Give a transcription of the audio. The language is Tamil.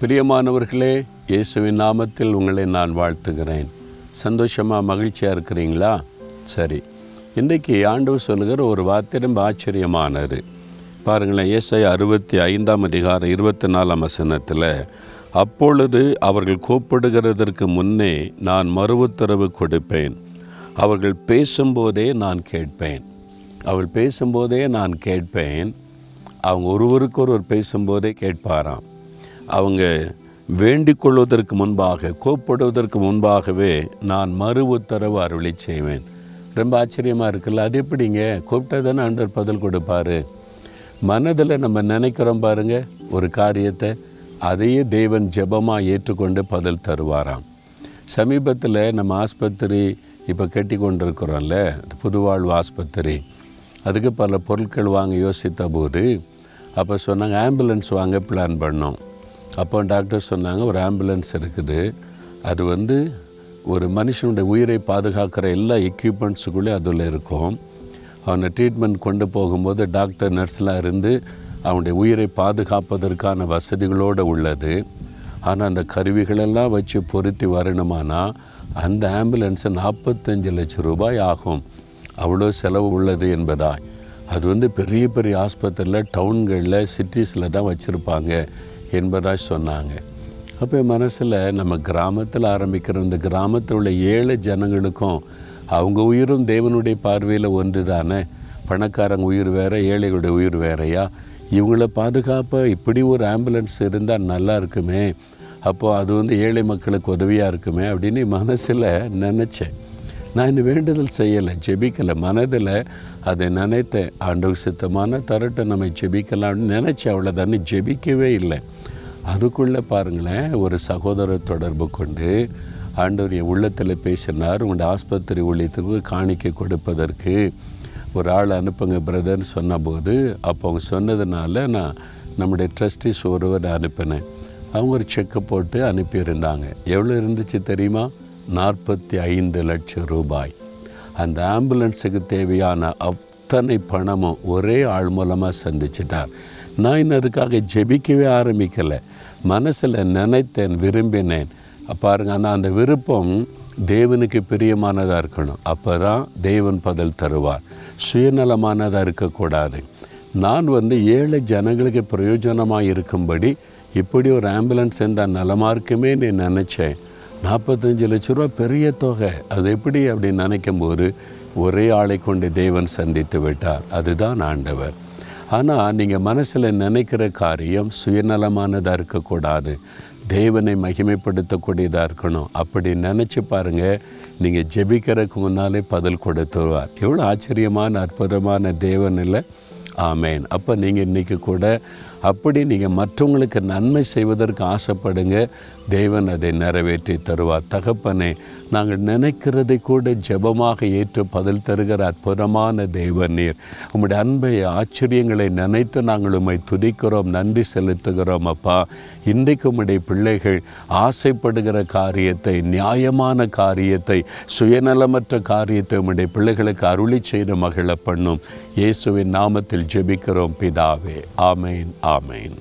பிரியமானவர்களே இயேசுவின் நாமத்தில் உங்களை நான் வாழ்த்துகிறேன். சந்தோஷமாக மகிழ்ச்சியாக இருக்கிறீங்களா? சரி. இன்றைக்கு ஆண்டவர் சொல்லுகிற ஒரு வார்த்தை ரொம்ப ஆச்சரியமானது. பாருங்களேன் ஏசை அறுபத்தி ஐந்தாம் அதிகாரம் இருபத்தி நாலாம் வசனத்தில் அப்பொழுது அவர்கள் கூப்பிடுகிறதற்கு முன்னே நான் மறு உத்தரவு கொடுப்பேன். அவர்கள் பேசும்போதே நான் கேட்பேன். அவள் பேசும்போதே நான் கேட்பேன். அவங்க ஒருவருக்கொருவர் பேசும்போதே கேட்பாராம். அவங்க வேண்டிக் கொள்வதற்கு முன்பாக கோப்படுவதற்கு முன்பாகவே நான் மறு உத்தரவு அருளை செய்வேன். ரொம்ப ஆச்சரியமாக இருக்குல்ல? அது எப்படிங்க? கூப்பிட்டா தானே ஆண்டவர் பதில் கொடுப்பாரு. மனதில் நம்ம நினைக்கிறோம் பாருங்க ஒரு காரியத்தை அதையே தேவன் ஜெபமாக ஏற்றுக்கொண்டு பதில் தருவாராம். சமீபத்தில் நம்ம ஆஸ்பத்திரி இப்போ கட்டி கொண்டிருக்கிறோம்ல புதுவாழ்வு ஆஸ்பத்திரி. அதுக்கு பல பொருட்கள் வாங்க யோசித்த போது அப்போ சொன்னாங்க ஆம்புலன்ஸ் வாங்க பிளான் பண்ணோம். அப்போ டாக்டர் சொன்னாங்க ஒரு ஆம்புலன்ஸ் இருக்குது. அது வந்து ஒரு மனுஷனுடைய உயிரை பாதுகாக்கிற எல்லா எக்யூப்மெண்ட்ஸுக்குள்ளே அதில் இருக்கும். அவனை ட்ரீட்மெண்ட் கொண்டு போகும்போது டாக்டர் நர்ஸ்லாம் இருந்து அவனுடைய உயிரை பாதுகாப்பதற்கான வசதிகளோடு உள்ளது. ஆனால் அந்த கருவிகளெல்லாம் வச்சு பொருத்தி வரணுமானா அந்த ஆம்புலன்ஸு நாற்பத்தஞ்சு லட்சம் ரூபாய் ஆகும். அவ்வளோ செலவு உள்ளது என்பதாய். அது வந்து பெரிய பெரிய ஆஸ்பத்திரியில் டவுன்களில் சிட்டிஸில் தான் வச்சுருப்பாங்க. என்பதாக சொன்னாங்க. அப்போ மனசில் நம்ம கிராமத்தில் ஆரம்பிக்கிற இந்த கிராமத்தில் உள்ள ஏழை ஜனங்களுக்கும் அவங்க உயிரும் தேவனுடைய பார்வையில் ஒன்று தானே பணக்காரங்க உயிர் வேறு ஏழைகளுடைய உயிர் வேறையா? இவங்கள பாதுகாப்பாக இப்படி ஒரு ஆம்புலன்ஸ் இருந்தால் நல்லா இருக்குமே? அப்போது அது வந்து ஏழை மக்களுக்கு உதவியாக இருக்குமே அப்படின்னு மனசில் நினச்சேன். நான் இன்னும் வேண்டுதல் செய்யலை ஜெபிக்கலை. மனதில் அதை நினைத்தேன் ஆண்டவர் சித்தமான தரட்டை நம்ம ஜெபிக்கலாம்னு நினச்சேன் அவ்வளோதானே ஜெபிக்கவே இல்லை. அதுக்குள்ளே பாருங்களேன் ஒரு சகோதரர் தொடர்பு கொண்டு ஆண்டவர் என் உள்ளத்தில் பேசினார். உங்களுடைய ஆஸ்பத்திரி ஊழியத்துக்கு காணிக்கை கொடுப்பதற்கு ஒரு ஆள் அனுப்புங்க பிரதர்னு சொன்னபோது. அப்போ அவங்க சொன்னதுனால நான் நம்முடைய ட்ரஸ்டிஸ் ஒருவர் அனுப்பினேன். அவங்க ஒரு செக்கை போட்டு அனுப்பியிருந்தாங்க. எவ்வளோ இருந்துச்சு தெரியுமா? நாற்பத்தி ஐந்து லட்சம் ரூபாய். அந்த ஆம்புலன்ஸுக்கு தேவையான அத்தனை பணமும் ஒரே ஆள் மூலமாக சந்திச்சிட்டார். நான் இன்னும் அதுக்காக ஜெபிக்கவே ஆரம்பிக்கலை. மனசில் நினைத்தேன் விரும்பினேன். பாருங்க ஆனால் அந்த விருப்பம் தேவனுக்கு பிரியமானதாக இருக்கணும். அப்போ தான் தேவன் பதில் தருவார். சுயநலமானதாக இருக்கக்கூடாது. நான் வந்து ஏழை ஜனங்களுக்கு பிரயோஜனமாக இருக்கும்படி இப்படி ஒரு ஆம்புலன்ஸ் இருந்தால் நலமாக இருக்குமே நீ நினச்சேன். நாற்பத்தஞ்சு லட்ச ரூபா பெரிய தொகை. அது எப்படி அப்படின்னு நினைக்கும் போது ஒரே ஆளை கொண்டு தேவன் சந்தித்து விட்டார். அதுதான் ஆண்டவர். ஆனால் நீங்கள் மனசில் நினைக்கிற காரியம் சுயநலமானதாக இருக்கக்கூடாது. தேவனை மகிமைப்படுத்தக்கூடியதாக இருக்கணும். அப்படி நினச்சி பாருங்கள் நீங்கள் ஜெபிக்கிறதுக்கு முன்னாலே பதில் கொடுத்துருவார். எவ்வளோ ஆச்சரியமான அற்புதமான தேவன் இல்லை? ஆமேன். அப்போ நீங்கள் இன்றைக்கி கூட அப்படி நீங்கள் மற்றவங்களுக்கு நன்மை செய்வதற்கு ஆசைப்படுங்க. தேவன் அதை நிறைவேற்றி தருவார். தகப்பனே நாங்கள் நினைக்கிறதை கூட ஜெபமாக ஏற்று பதில் தருகிற அற்புதமான தேவன் நீர். உம்முடைய அன்பை ஆச்சரியங்களை நினைத்து நாங்கள் உம்மை துதிக்கிறோம் நன்றி செலுத்துகிறோம் அப்பா. இன்றைக்கு உம்முடைய பிள்ளைகள் ஆசைப்படுகிற காரியத்தை நியாயமான காரியத்தை சுயநலமற்ற காரியத்தை உம்முடைய பிள்ளைகளுக்கு அருளி செய்த மகிழ பண்ணும். இயேசுவின் நாமத்தில் ஜெபிக்கிறோம் பிதாவே. ஆமேன் ஆமேன்